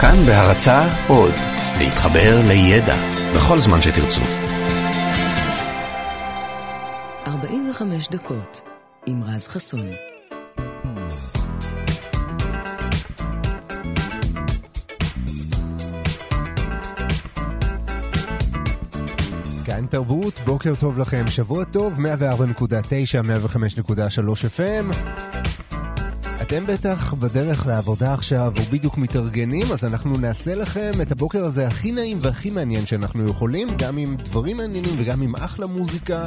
כאן בהרצה עוד, להתחבר לידע בכל זמן שתרצו. 45 דקות עם רז חסון. כאן תרבות, בוקר טוב לכם, שבוע טוב, 104.9, 105.3 FM. אתם בטח בדרך לעבודה עכשיו, או בדיוק מתארגנים, אז אנחנו נעשה לכם את הבוקר הזה הכי נעים והכי מעניין שאנחנו יכולים, גם עם דברים מעניינים וגם עם אחלה מוזיקה,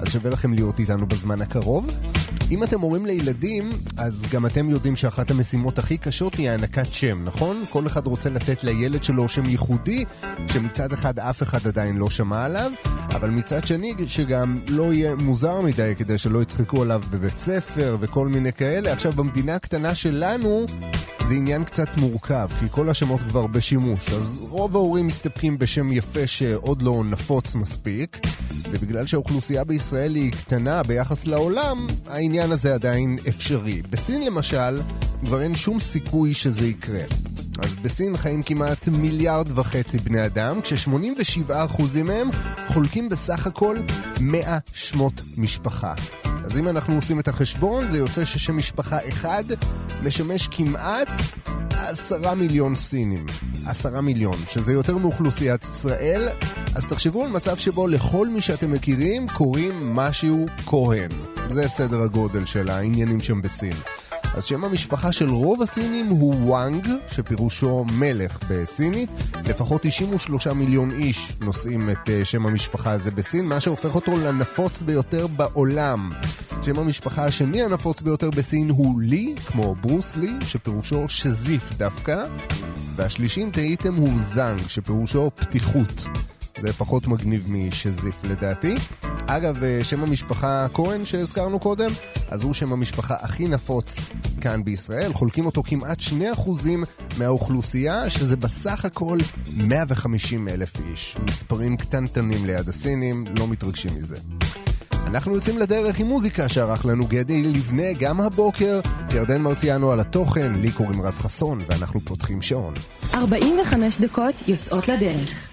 אז שווה לכם להיות איתנו בזמן הקרוב. אם אתם הורים לילדים, אז גם אתם יודעים שאחת המשימות הכי קשות היא הענקת שם, נכון? כל אחד רוצה לתת לילד שלו שם ייחודי, שמצד אחד אף אחד עדיין לא שמע עליו, אבל מצד שני שגם לא יהיה מוזר מדי כדי שלא יצחקו עליו בבית ספר וכל מיני כאלה. עכשיו במדינה הקטנה שלנו זה עניין קצת מורכב, כי כל השמות כבר בשימוש, אז רוב ההורים מסתפקים בשם יפה שעוד לא נפוץ מספיק, ובגלל שהאוכלוסייה בישראל היא קטנה ביחס לעולם, העניין הזה עדיין אפשרי. בסין למשל, כבר אין שום סיכוי שזה יקרה. אז בסין חיים כמעט מיליארד וחצי בני אדם, כש-87% מהם חולקים בסך הכל 100 שמות משפחה. אז אם אנחנו עושים את החשבון, זה יוצא ששם משפחה אחד משמש כמעט עשרה מיליון סינים. עשרה מיליון, שזה יותר מאוכלוסיית ישראל. אז תחשבו על מצב שבו לכל מי שאתם מכירים קוראים משהו כהן. זה סדר הגודל של העניינים שם בסין. אז שם המשפחה של רוב הסינים הוא וואנג, שפירושו מלך בסינית. לפחות 93 מיליון איש נושאים את uh, שם המשפחה הזה בסין, מה שהופך אותו לנפוץ ביותר בעולם. שם המשפחה השני הנפוץ ביותר בסין הוא לי, כמו ברוס לי, שפירושו שזיף דווקא. והשלישי, אם תהיתם, הוא זאנג, שפירושו פתיחות. זה פחות מגניב משזיף לדעתי. אגב, אה, שם המשפחה כהן שהזכרנו קודם, אז הוא שם המשפחה הכי נפוץ כאן בישראל. חולקים אותו כמעט 2% מהאוכלוסייה, שזה בסך הכל 150 אלף איש. מספרים קטנטנים ליד הסינים, לא מתרגשים מזה. אנחנו יוצאים לדרך עם מוזיקה שערך לנו גדי לבנה גם הבוקר, ירדן מרציאנו על התוכן, לי קוראים רז חסון, ואנחנו פותחים שעון. 45 דקות יוצאות לדרך.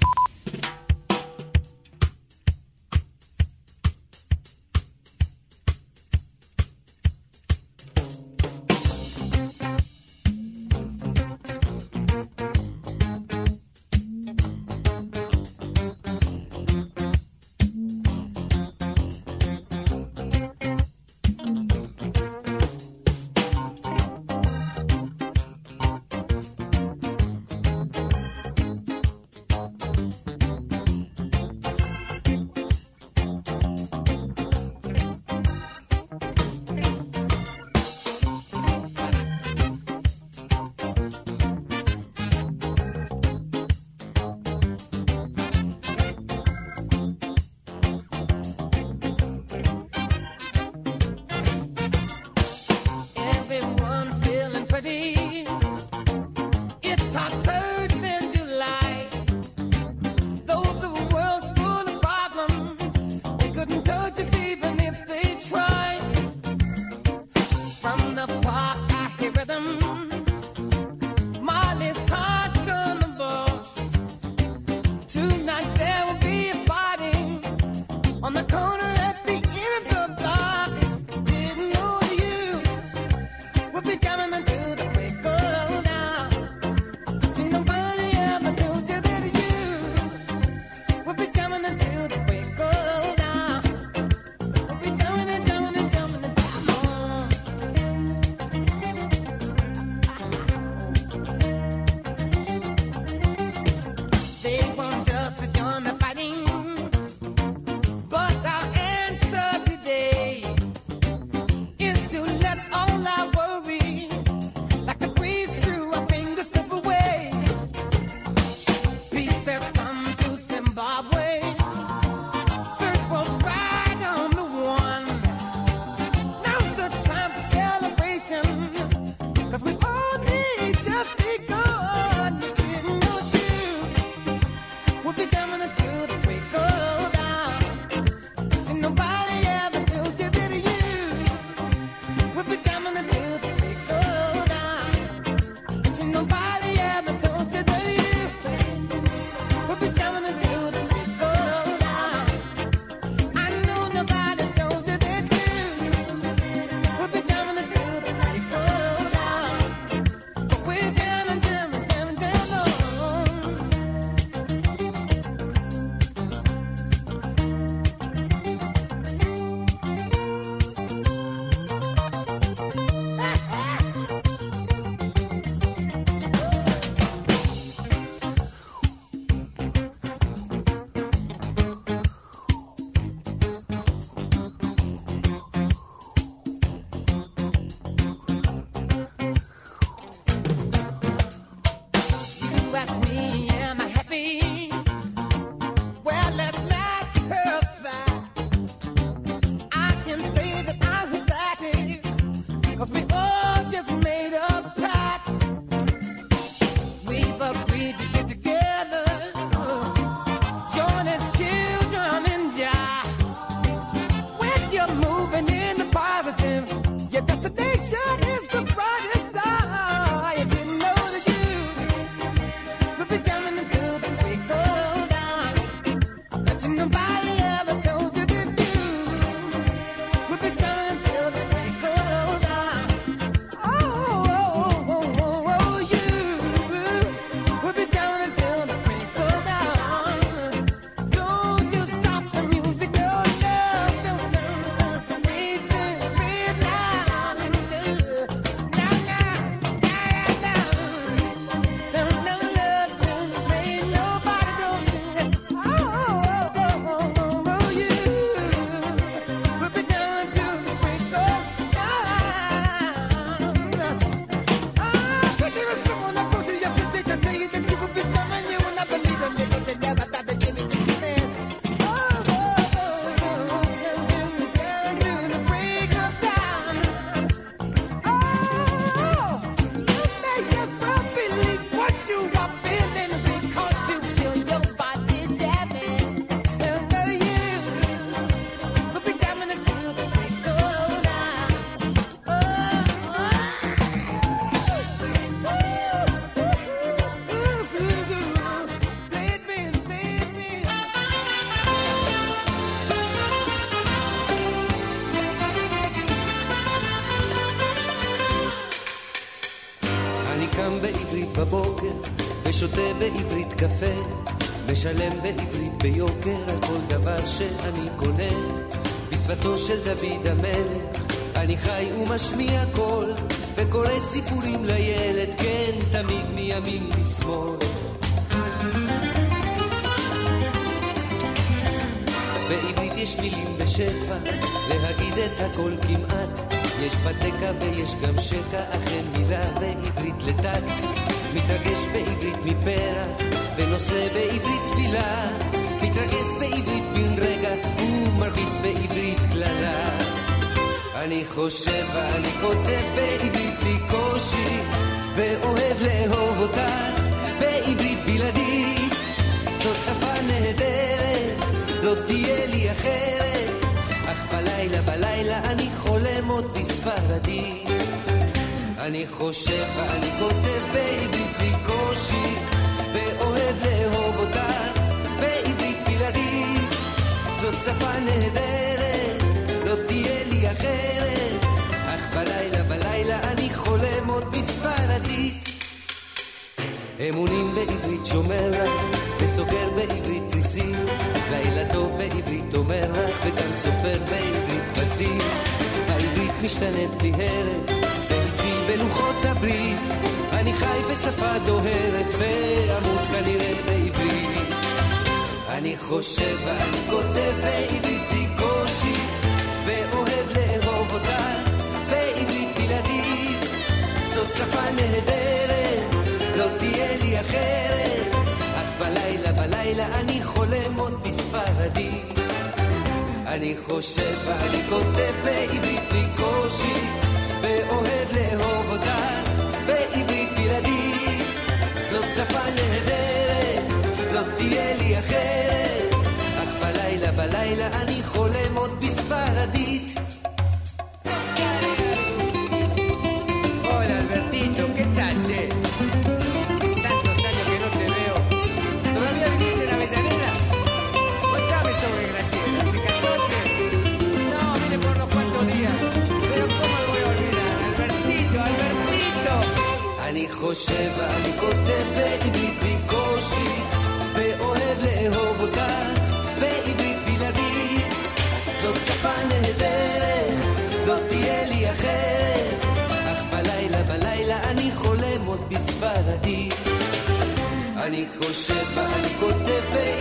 בשפתו של דוד המלך אני חי ומשמיע קול, וקורא סיפורים לילד, כן, תמיד מימין לשמאל. בעברית יש מילים בשפע, להגיד את הכל כמעט. יש בתקה ויש גם שקע, אכן מילה בעברית לטקט. מתרגש בעברית מפרח, ונושא בעברית תפילה. מתרגש בעברית בן רגע, ומרביץ בעברית קללה. אני חושב ואני כותב בעברית בלי קושי, ואוהב לאהוב אותך בעברית בלעדית. זאת שפה נהדרת, לא תהיה לי אחרת, אך בלילה בלילה אני חולם עוד בספרדית. אני חושב ואני כותב בעברית בלי קושי, ואוהב לאהוב שפה נהדרת, לא תהיה לי אחרת, אך בלילה בלילה אני חולם עוד בספרדית. אמונים בעברית שומר לך, וסוגר בעברית תריסים, לילה טוב בעברית אומר לך, וגם סופר בעברית כבשים. העברית משתנית בלי הרף, זה התחיל בלוחות הברית, אני חי בשפה דוהרת, ואמות כנראה בעברית. אני חושב ואני כותב בעברית בלי קושי, ואוהב לאהוב אותך בעברית בלעדית. זאת שפה נהדרת, לא תהיה לי אחרת, אך בלילה בלילה אני חולם עוד בספרדית. אני חושב ואני כותב בעברית בלי חושב ואני כותב בעברית בלי קושי, ואוהב לאהוב אותך בעברית בלעדית. זאת שפה נהדרת, לא תהיה לי אחרת, אך בלילה בלילה אני חולם עוד בספרדית. אני חושב ואני כותב בעברית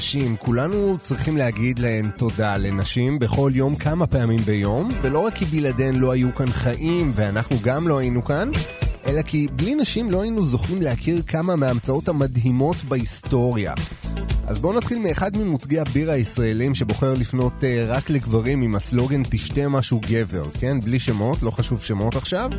נשים, כולנו צריכים להגיד להן תודה לנשים בכל יום כמה פעמים ביום, ולא רק כי בלעדיהן לא היו כאן חיים ואנחנו גם לא היינו כאן, אלא כי בלי נשים לא היינו זוכים להכיר כמה מההמצאות המדהימות בהיסטוריה. אז בואו נתחיל מאחד ממותגי הבירה הישראלים שבוחר לפנות uh, רק לגברים עם הסלוגן תשתה משהו גבר, כן? בלי שמות, לא חשוב שמות עכשיו.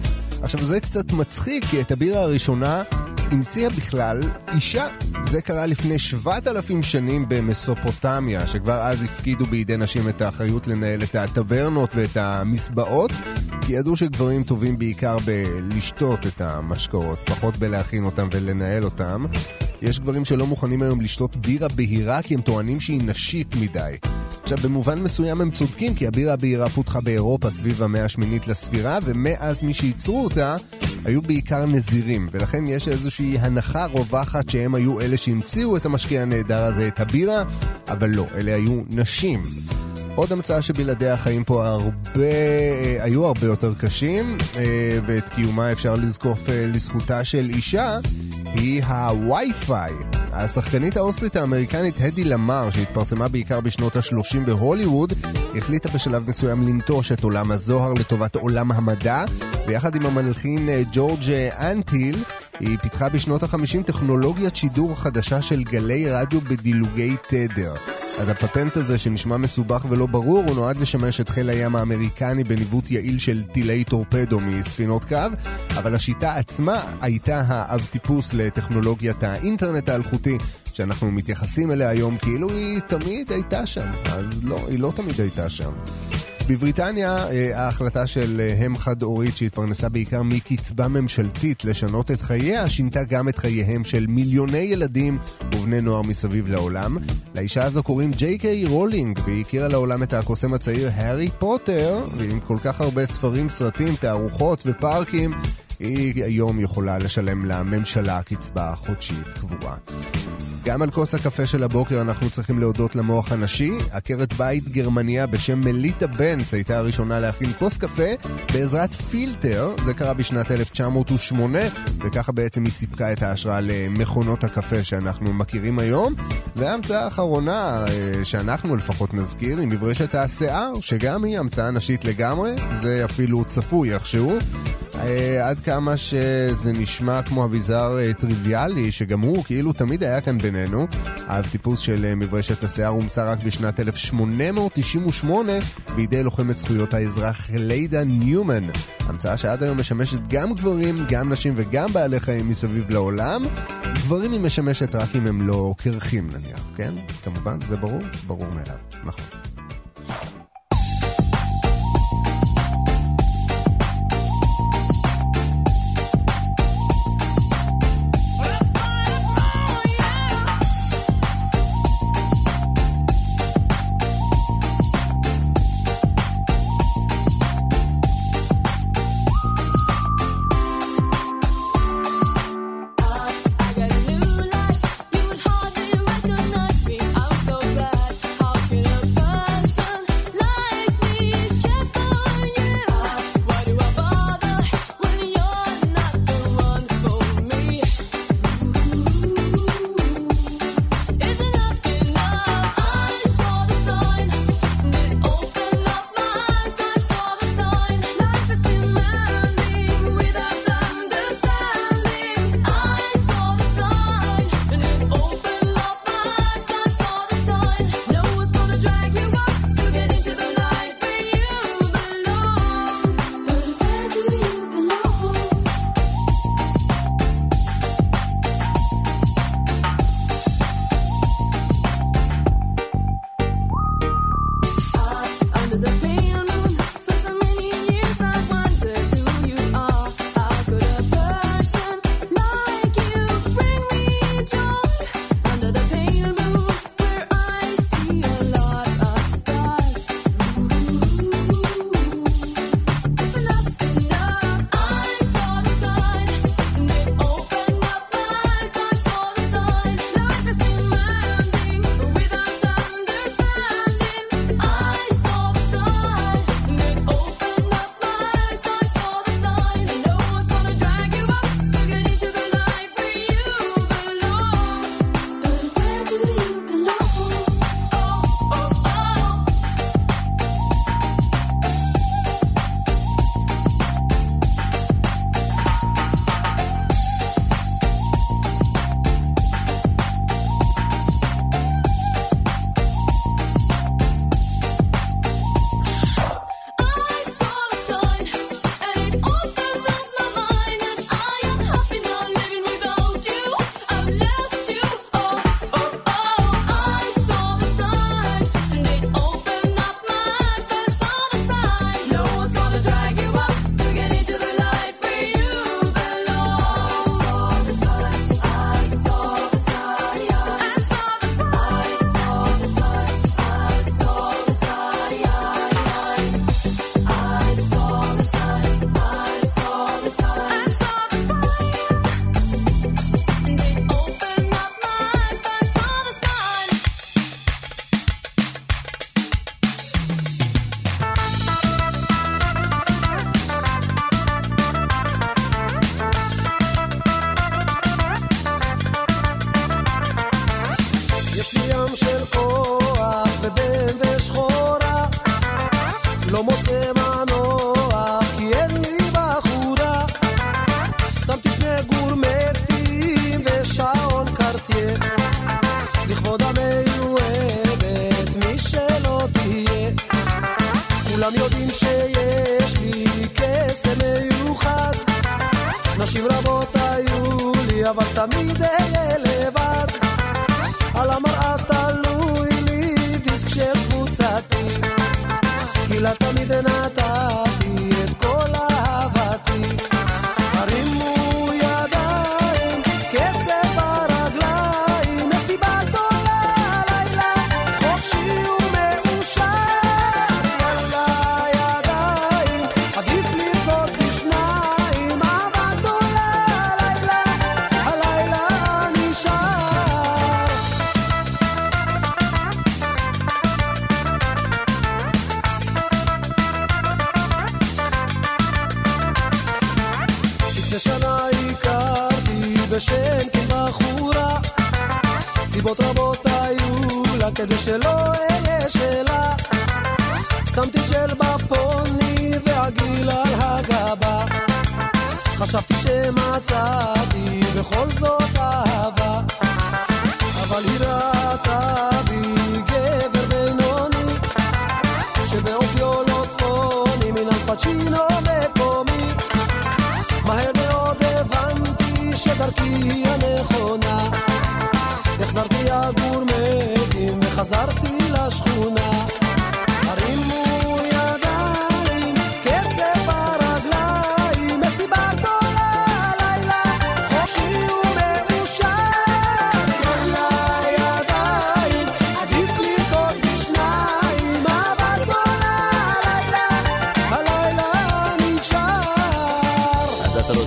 עכשיו זה קצת מצחיק כי את הבירה הראשונה המציאה בכלל אישה. זה קרה לפני 7,000 שנים במסופוטמיה, שכבר אז הפקידו בידי נשים את האחריות לנהל את הטברנות ואת המסבעות, כי ידעו שגברים טובים בעיקר בלשתות את המשקאות, פחות בלהכין אותם ולנהל אותם. יש גברים שלא מוכנים היום לשתות בירה בהירה כי הם טוענים שהיא נשית מדי. עכשיו, במובן מסוים הם צודקים, כי הבירה הבהירה פותחה באירופה סביב המאה השמינית לספירה, ומאז מי שייצרו אותה היו בעיקר נזירים, ולכן יש איזושהי הנחה רווחת שהם היו אלה שהמציאו את המשקיע הנהדר הזה, את הבירה, אבל לא, אלה היו נשים. עוד המצאה שבלעדיה החיים פה הרבה, אה, היו הרבה יותר קשים, אה, ואת קיומה אפשר לזקוף אה, לזכותה של אישה, היא הווי-פיי. השחקנית האוסטרית האמריקנית הדי למר, שהתפרסמה בעיקר בשנות ה-30 בהוליווד, החליטה בשלב מסוים לנטוש את עולם הזוהר לטובת עולם המדע, ויחד עם המלחין ג'ורג' אנטיל, היא פיתחה בשנות ה-50 טכנולוגיית שידור חדשה של גלי רדיו בדילוגי תדר. אז הפטנט הזה שנשמע מסובך ולא ברור, הוא נועד לשמש את חיל הים האמריקני בניווט יעיל של טילי טורפדו מספינות קו, אבל השיטה עצמה הייתה האב טיפוס לטכנולוגיית האינטרנט האלחוטי, שאנחנו מתייחסים אליה היום כאילו היא תמיד הייתה שם, אז לא, היא לא תמיד הייתה שם. בבריטניה אה, ההחלטה של אה, אם חד-הורית שהתפרנסה בעיקר מקצבה ממשלתית לשנות את חייה, שינתה גם את חייהם של מיליוני ילדים ובני נוער מסביב לעולם. לאישה הזו קוראים ג'יי קיי רולינג, והיא הכירה לעולם את הקוסם הצעיר הארי פוטר, ועם כל כך הרבה ספרים, סרטים, תערוכות ופארקים, היא היום יכולה לשלם לממשלה קצבה חודשית קבועה. גם על כוס הקפה של הבוקר אנחנו צריכים להודות למוח הנשי. עקרת בית גרמניה בשם מליטה בנץ הייתה הראשונה להכין כוס קפה בעזרת פילטר. זה קרה בשנת 1908, וככה בעצם היא סיפקה את ההשראה למכונות הקפה שאנחנו מכירים היום. וההמצאה האחרונה, אה, שאנחנו לפחות נזכיר, היא מברשת השיער, שגם היא המצאה נשית לגמרי. זה אפילו צפוי איכשהו. אה, עד כמה שזה נשמע כמו אביזר אה, טריוויאלי, שגם הוא כאילו תמיד היה כאן בינינו. האב טיפוס של אה, מברשת השיער הומצא רק בשנת 1898 בידי לוחמת זכויות האזרח לידה ניומן. המצאה שעד היום משמשת גם גברים, גם נשים וגם בעלי חיים מסביב לעולם. גברים היא משמשת רק אם הם לא קרחים נניח, כן? כמובן, זה ברור? ברור מאליו, נכון.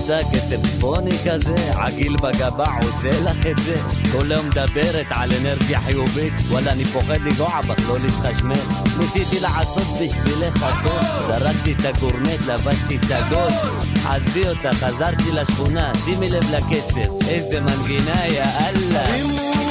רוצה קצב צפוני כזה? עגיל בגבה עושה לך את זה? כל היום מדברת על אנרגיה חיובית וואלה אני פוחד לגוע בך, לא להתחשמל ניסיתי לעשות בשבילך הכל זרקתי את הגורנט, לבשתי סגול עזבי אותה, חזרתי לשכונה שימי לב לקצב איזה מנגינה יא אללה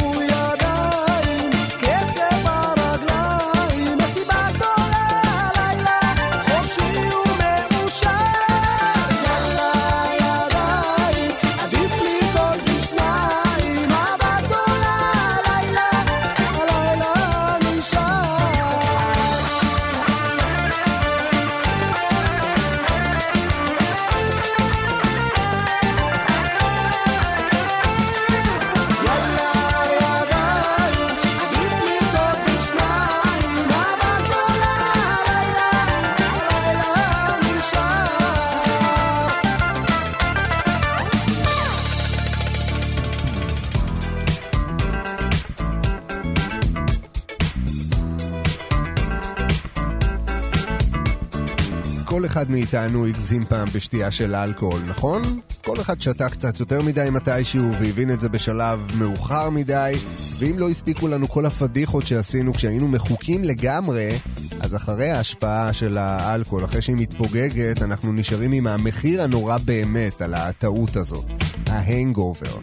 מאיתנו הגזים פעם בשתייה של אלכוהול, נכון? כל אחד שתה קצת יותר מדי מתישהו והבין את זה בשלב מאוחר מדי, ואם לא הספיקו לנו כל הפדיחות שעשינו כשהיינו מחוקים לגמרי, אז אחרי ההשפעה של האלכוהול, אחרי שהיא מתפוגגת, אנחנו נשארים עם המחיר הנורא באמת על הטעות הזאת, ההנגובר.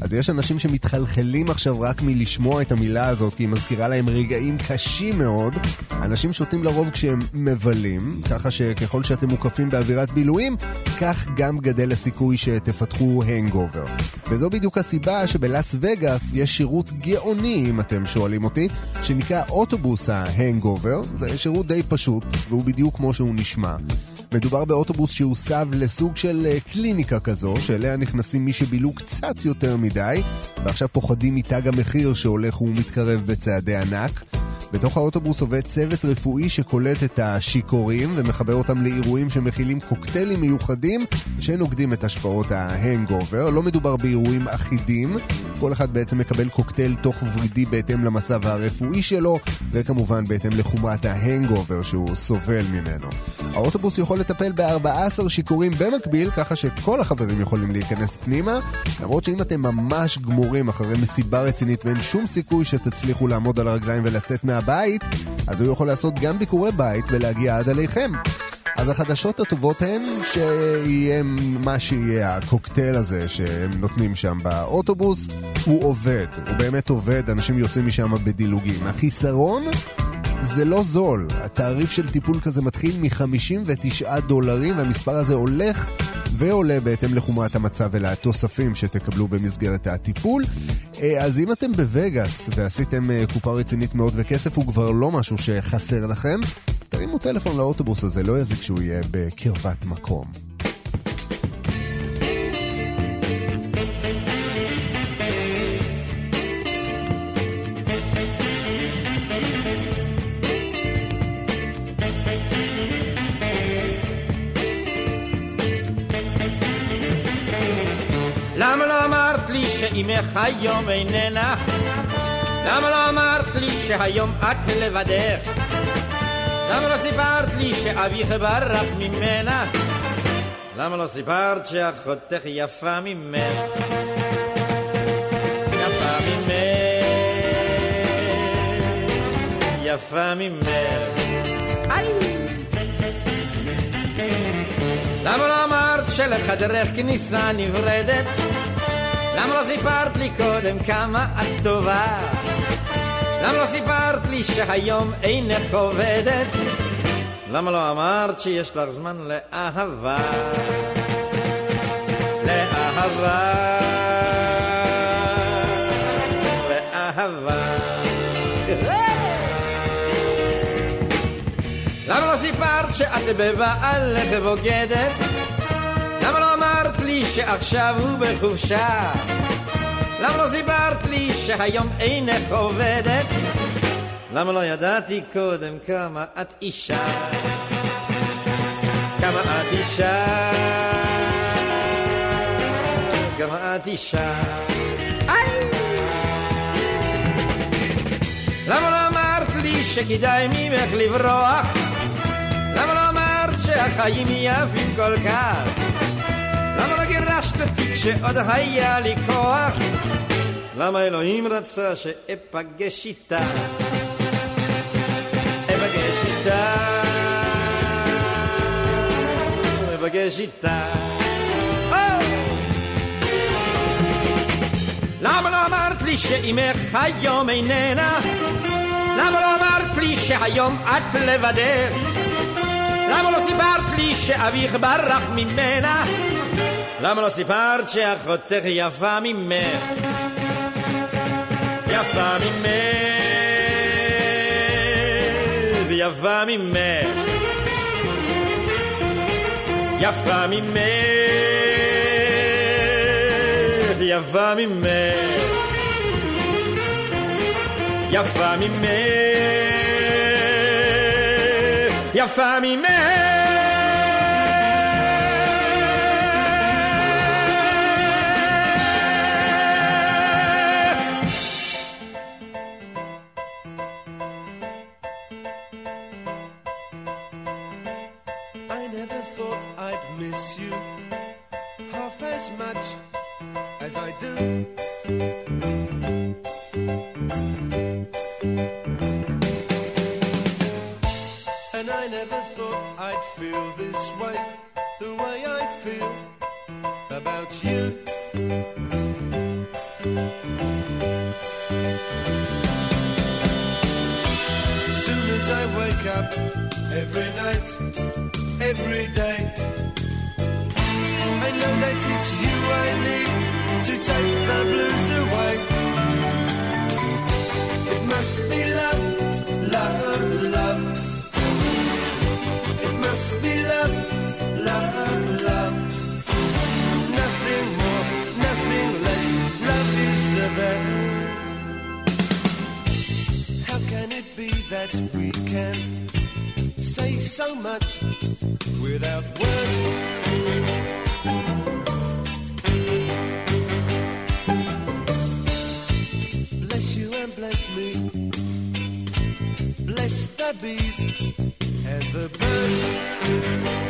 אז יש אנשים שמתחלחלים עכשיו רק מלשמוע את המילה הזאת, כי היא מזכירה להם רגעים קשים מאוד. אנשים שותים לרוב כשהם מבלים, ככה שככל שאתם מוקפים באווירת בילויים, כך גם גדל הסיכוי שתפתחו הנגובר. וזו בדיוק הסיבה שבלאס וגאס יש שירות גאוני, אם אתם שואלים אותי, שנקרא אוטובוס ההנגובר. זה שירות די פשוט, והוא בדיוק כמו שהוא נשמע. מדובר באוטובוס שהוסב לסוג של אה, קליניקה כזו, שאליה נכנסים מי שבילו קצת יותר מדי, ועכשיו פוחדים מתג המחיר שהולך ומתקרב בצעדי ענק. בתוך האוטובוס עובד צוות רפואי שקולט את השיכורים ומחבר אותם לאירועים שמכילים קוקטיילים מיוחדים שנוגדים את השפעות ההנגובר. לא מדובר באירועים אחידים, כל אחד בעצם מקבל קוקטייל תוך ורידי בהתאם למצב הרפואי שלו, וכמובן בהתאם לחומרת ההנגובר שהוא סובל ממנו. האוטובוס יכול לטפל ב-14 שיכורים במקביל, ככה שכל החברים יכולים להיכנס פנימה, למרות שאם אתם ממש גמורים אחרי מסיבה רצינית ואין שום סיכוי שתצליחו לעמוד על הרגליים ולצאת מהבית, אז הוא יכול לעשות גם ביקורי בית ולהגיע עד אליכם. אז החדשות הטובות הן שיהיה מה שיהיה הקוקטייל הזה שהם נותנים שם באוטובוס, הוא עובד, הוא באמת עובד, אנשים יוצאים משם בדילוגים. החיסרון זה לא זול. התעריף של טיפול כזה מתחיל מ-59 דולרים, והמספר הזה הולך ועולה בהתאם לחומרת המצב ולתוספים שתקבלו במסגרת הטיפול. אה, אז אם אתם בווגאס ועשיתם אה, קופה רצינית מאוד וכסף הוא כבר לא משהו שחסר לכם, תרימו טלפון לאוטובוס הזה, לא יזיק שהוא יהיה בקרבת מקום. היום איננה? למה לא אמרת לי שהיום את לבדך? למה לא סיפרת לי שאביך ברח ממנה? למה לא סיפרת שאחותך יפה ממך? יפה ממך, יפה ממך. למה לא אמרת שלחדרך כניסה נברדת? למה לא סיפרת לי קודם כמה את טובה? למה לא סיפרת לי שהיום אינך עובדת? למה לא אמרת שיש לך זמן לאהבה? לאהבה, לאהבה. למה לא סיפרת שאת בבעלך בוגדת? שעכשיו הוא בחופשה? למה לא סיפרת לי שהיום אינך עובדת? למה לא ידעתי קודם כמה את אישה? כמה את אישה? כמה את אישה? איי! למה לא אמרת לי שכדאי ממך לברוח? למה לא אמרת שהחיים יפים כל כך? גירשת אותי כשעוד היה לי כוח? למה אלוהים רצה שאפגש איתה? אפגש איתה, אפגש איתה. למה לא אמרת לי שאימך היום איננה? למה לא אמרת לי שהיום את לבדך? למה לא סיפרת לי שאביך ברח ממנה? למה לא סיפרת שאחותך יפה ממך? יפה ממך, יפה ממך, יפה ממך, יפה ממך, יפה ממך, יפה ממך. when without words? Bless you and bless me. Bless the bees and the birds.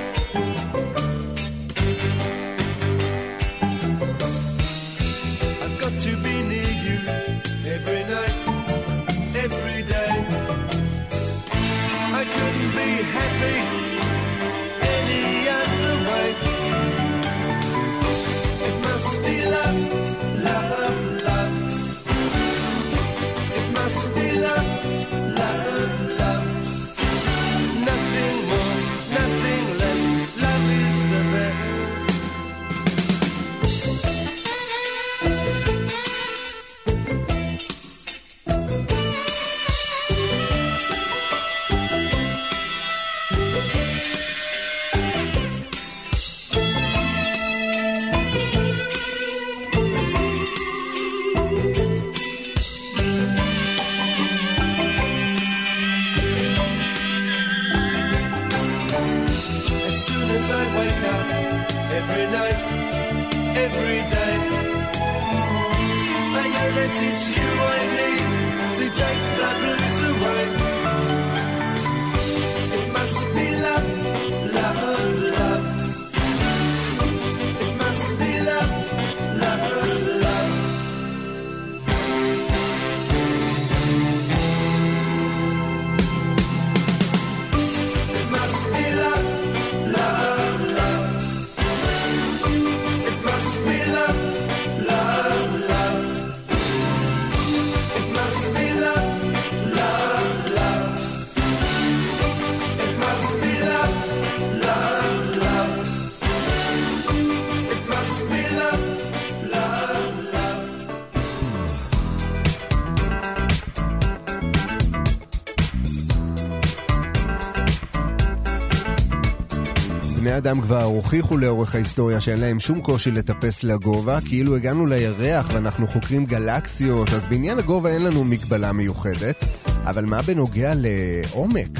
אדם כבר הוכיחו לאורך ההיסטוריה שאין להם שום קושי לטפס לגובה, כאילו הגענו לירח ואנחנו חוקרים גלקסיות, אז בעניין הגובה אין לנו מגבלה מיוחדת, אבל מה בנוגע לעומק?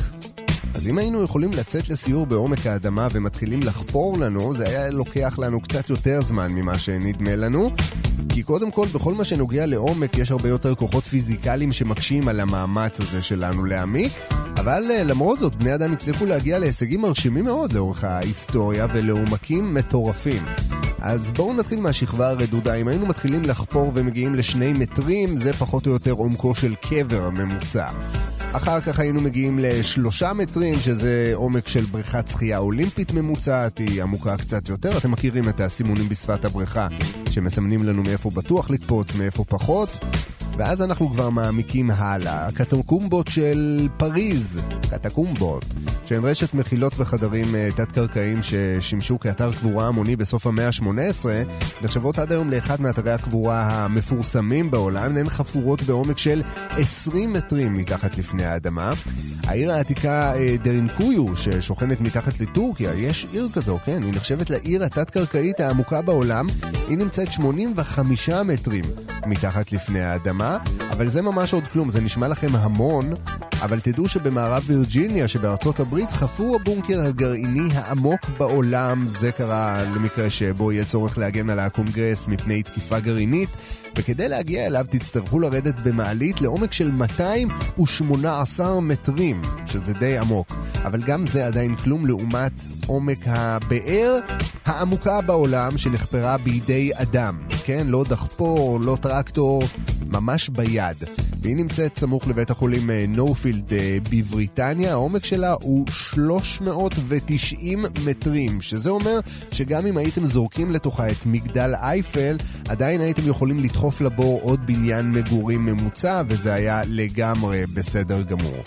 אז אם היינו יכולים לצאת לסיור בעומק האדמה ומתחילים לחפור לנו, זה היה לוקח לנו קצת יותר זמן ממה שנדמה לנו. כי קודם כל, בכל מה שנוגע לעומק, יש הרבה יותר כוחות פיזיקליים שמקשים על המאמץ הזה שלנו להעמיק. אבל אה, למרות זאת, בני אדם הצליחו להגיע להישגים מרשימים מאוד לאורך ההיסטוריה ולעומקים מטורפים. אז בואו נתחיל מהשכבה הרדודה. אם היינו מתחילים לחפור ומגיעים לשני מטרים, זה פחות או יותר עומקו של קבר ממוצע. אחר כך היינו מגיעים לשלושה מטרים, שזה עומק של בריכת שחייה אולימפית ממוצעת, היא עמוקה קצת יותר. אתם מכירים את הסימונים בשפת הבריכה, שמסמנים לנו מאיפה בטוח לקפוץ, מאיפה פחות. ואז אנחנו כבר מעמיקים הלאה. הקטקומבות של פריז, קטקומבות, שהן רשת מחילות וחדרים אה, תת-קרקעיים ששימשו כאתר קבורה המוני בסוף המאה ה-18, נחשבות עד היום לאחד מאתרי הקבורה המפורסמים בעולם, הן חפורות בעומק של 20 מטרים מתחת לפני האדמה. העיר העתיקה אה, דרינקויו, ששוכנת מתחת לטורקיה, יש עיר כזו, כן, היא נחשבת לעיר התת-קרקעית העמוקה בעולם, היא נמצאת 85 מטרים מתחת לפני האדמה. אבל זה ממש עוד כלום, זה נשמע לכם המון, אבל תדעו שבמערב וירג'יניה שבארצות הברית חפור הבונקר הגרעיני העמוק בעולם, זה קרה למקרה שבו יהיה צורך להגן על הקונגרס מפני תקיפה גרעינית, וכדי להגיע אליו תצטרכו לרדת במעלית לעומק של 218 מטרים, שזה די עמוק, אבל גם זה עדיין כלום לעומת עומק הבאר העמוקה בעולם שנחפרה בידי אדם, כן? לא דחפור, לא טרקטור, ממש ביד. והיא נמצאת סמוך לבית החולים אה, נופילד אה, בבריטניה, העומק שלה הוא 390 מטרים, שזה אומר שגם אם הייתם זורקים לתוכה את מגדל אייפל, עדיין הייתם יכולים לדחוף לבור עוד בניין מגורים ממוצע, וזה היה לגמרי בסדר גמור.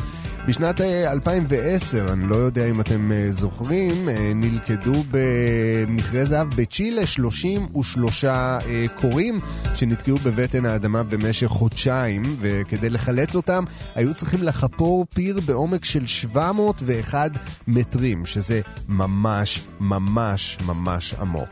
בשנת אה, 2010, אני לא יודע אם אתם אה, זוכרים, אה, נלכדו במכרה זהב בצ'ילה 33 אה, קוראים שנתקעו בבטן האדמה במשך חודשיים, וכדי לחלץ אותם היו צריכים לחפור פיר בעומק של 701 מטרים, שזה ממש ממש ממש עמוק.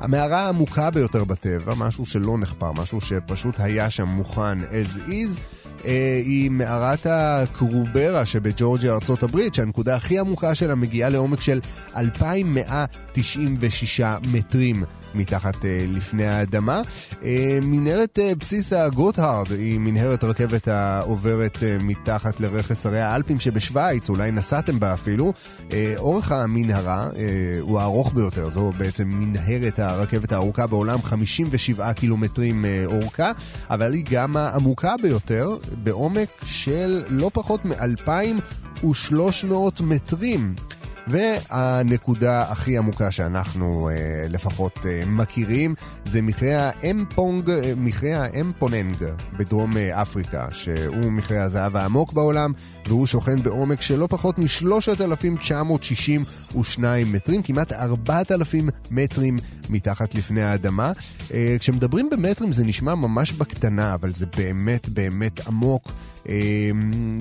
המערה העמוקה ביותר בטבע, משהו שלא נחפר, משהו שפשוט היה שם מוכן as is, אה, היא מערת הקרוברה שבג'ורג'יה, ארצות הברית, שהנקודה הכי עמוקה שלה מגיעה לעומק של 2,196 מטרים. מתחת אה, לפני האדמה. אה, מנהרת אה, בסיס הגוטהרד היא מנהרת רכבת העוברת מתחת לרכס הרי האלפים שבשוויץ, אולי נסעתם בה אפילו. אורך המנהרה הוא הארוך ביותר, זו בעצם מנהרת הרכבת הארוכה בעולם, 57 קילומטרים אורכה, אבל היא גם העמוקה ביותר, בעומק של לא פחות מ-2,300 מטרים. והנקודה הכי עמוקה שאנחנו אה, לפחות אה, מכירים זה מכרה האמפונג, אה, מכרה האמפוננג בדרום אה, אפריקה, שהוא מכרה הזהב העמוק בעולם, והוא שוכן בעומק של לא פחות מ-3,962 מטרים, כמעט 4,000 מטרים מתחת לפני האדמה. אה, כשמדברים במטרים זה נשמע ממש בקטנה, אבל זה באמת באמת עמוק. אה,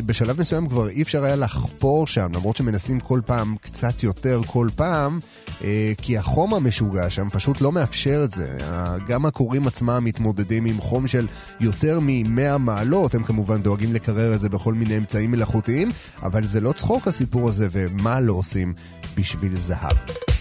בשלב מסוים כבר אי אפשר היה לחפור שם, למרות שמנסים כל פעם קצת יותר כל פעם, אה, כי החום המשוגע שם פשוט לא מאפשר את זה. גם הקוראים עצמם מתמודדים עם חום של יותר מ-100 מעלות, הם כמובן דואגים לקרר את זה בכל מיני אמצעים מלאכותיים, אבל זה לא צחוק הסיפור הזה, ומה לא עושים בשביל זהב.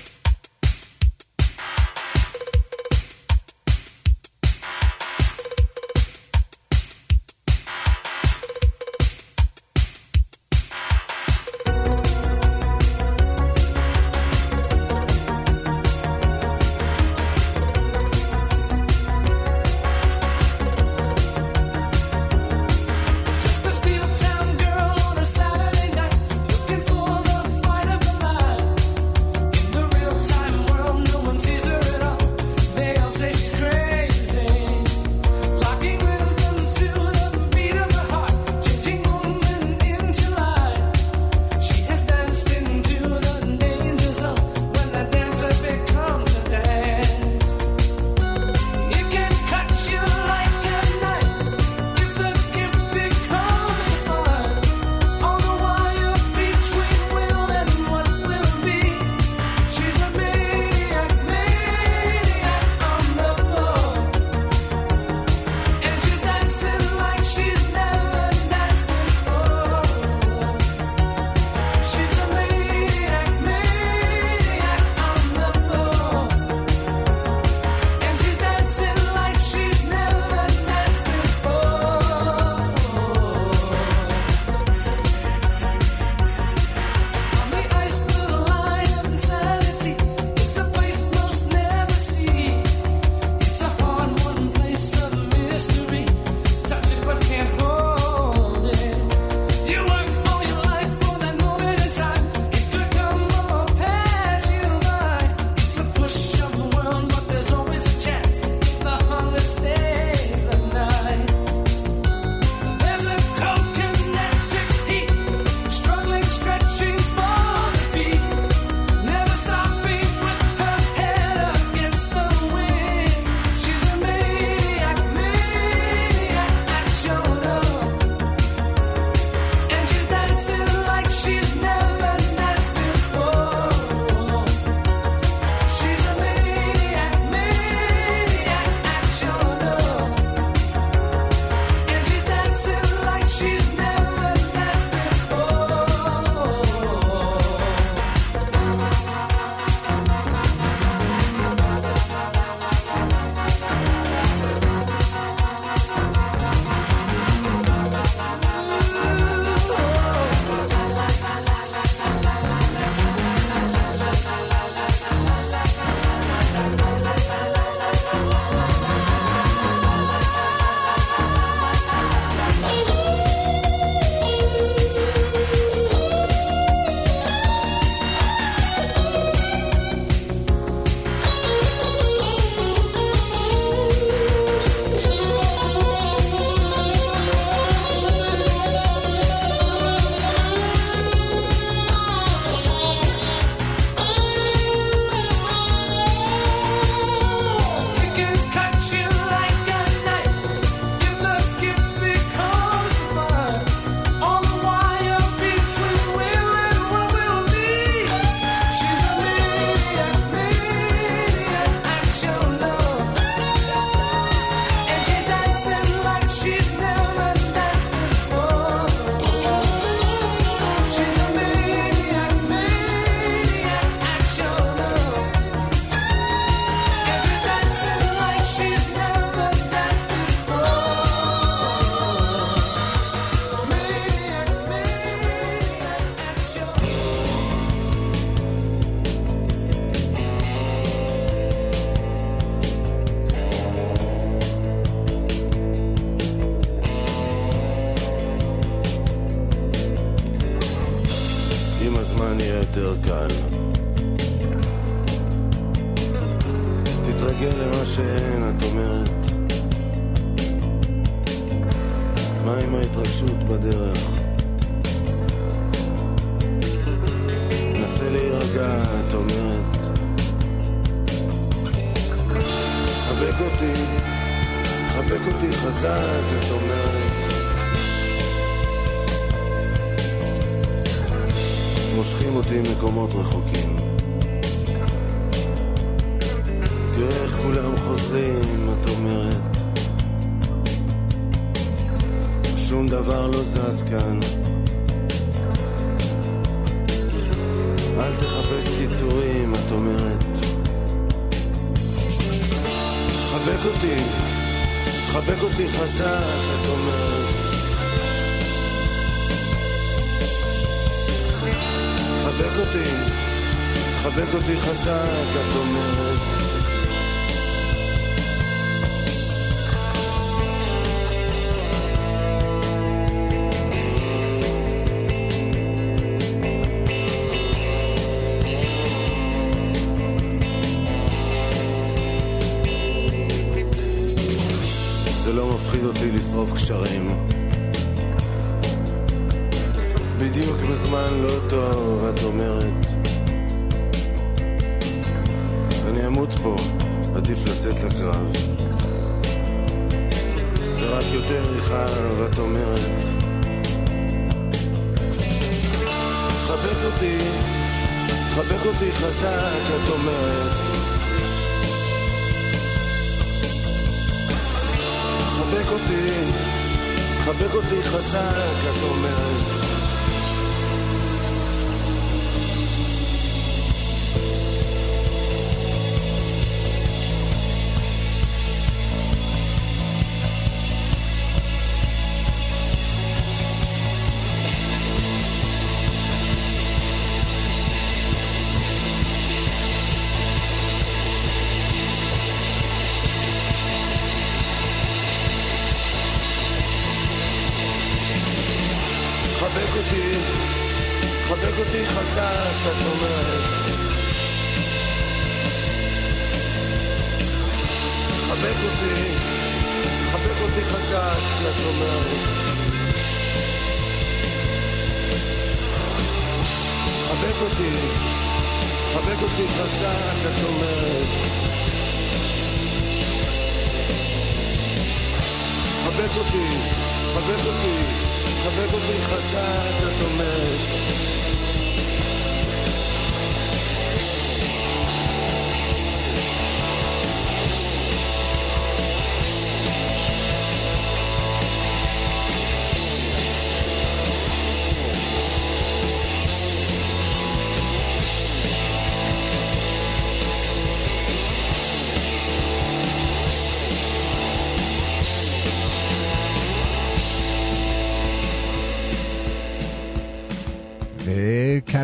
להירגע, את אומרת. חבק אותי, חבק אותי חזק, את אומרת. מושכים אותי ממקומות רחוקים. תראה איך כולם חוזרים, את אומרת. שום דבר לא זז כאן. תחפש קיצורים, את אומרת. חבק אותי, חבק אותי חזק, את אומרת. חבק אותי, חבק אותי חזק, את אומרת. מפחיד אותי לשרוף קשרים. בדיוק בזמן לא טוב, את אומרת. אני אמות פה, עדיף לצאת לקרב. זה רק יותר ריחה, ואת אומרת. חבק אותי, חבק אותי חזק, את אומרת. חבק אותי, חבק אותי חזק, את אומרת.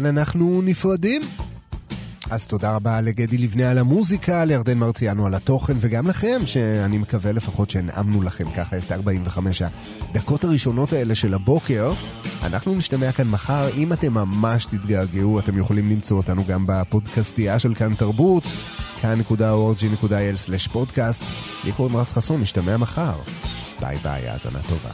וכאן אנחנו נפרדים. אז תודה רבה לגדי לבנה על המוזיקה, לירדן מרציאנו על התוכן, וגם לכם, שאני מקווה לפחות שהנעמנו לכם ככה את 45 הדקות הראשונות האלה של הבוקר. אנחנו נשתמע כאן מחר, אם אתם ממש תתגעגעו, אתם יכולים למצוא אותנו גם בפודקאסטייה של כאן תרבות, כאן.org.il/פודקאסט. לי קוראים רז חסון, נשתמע מחר. ביי ביי, האזנה טובה.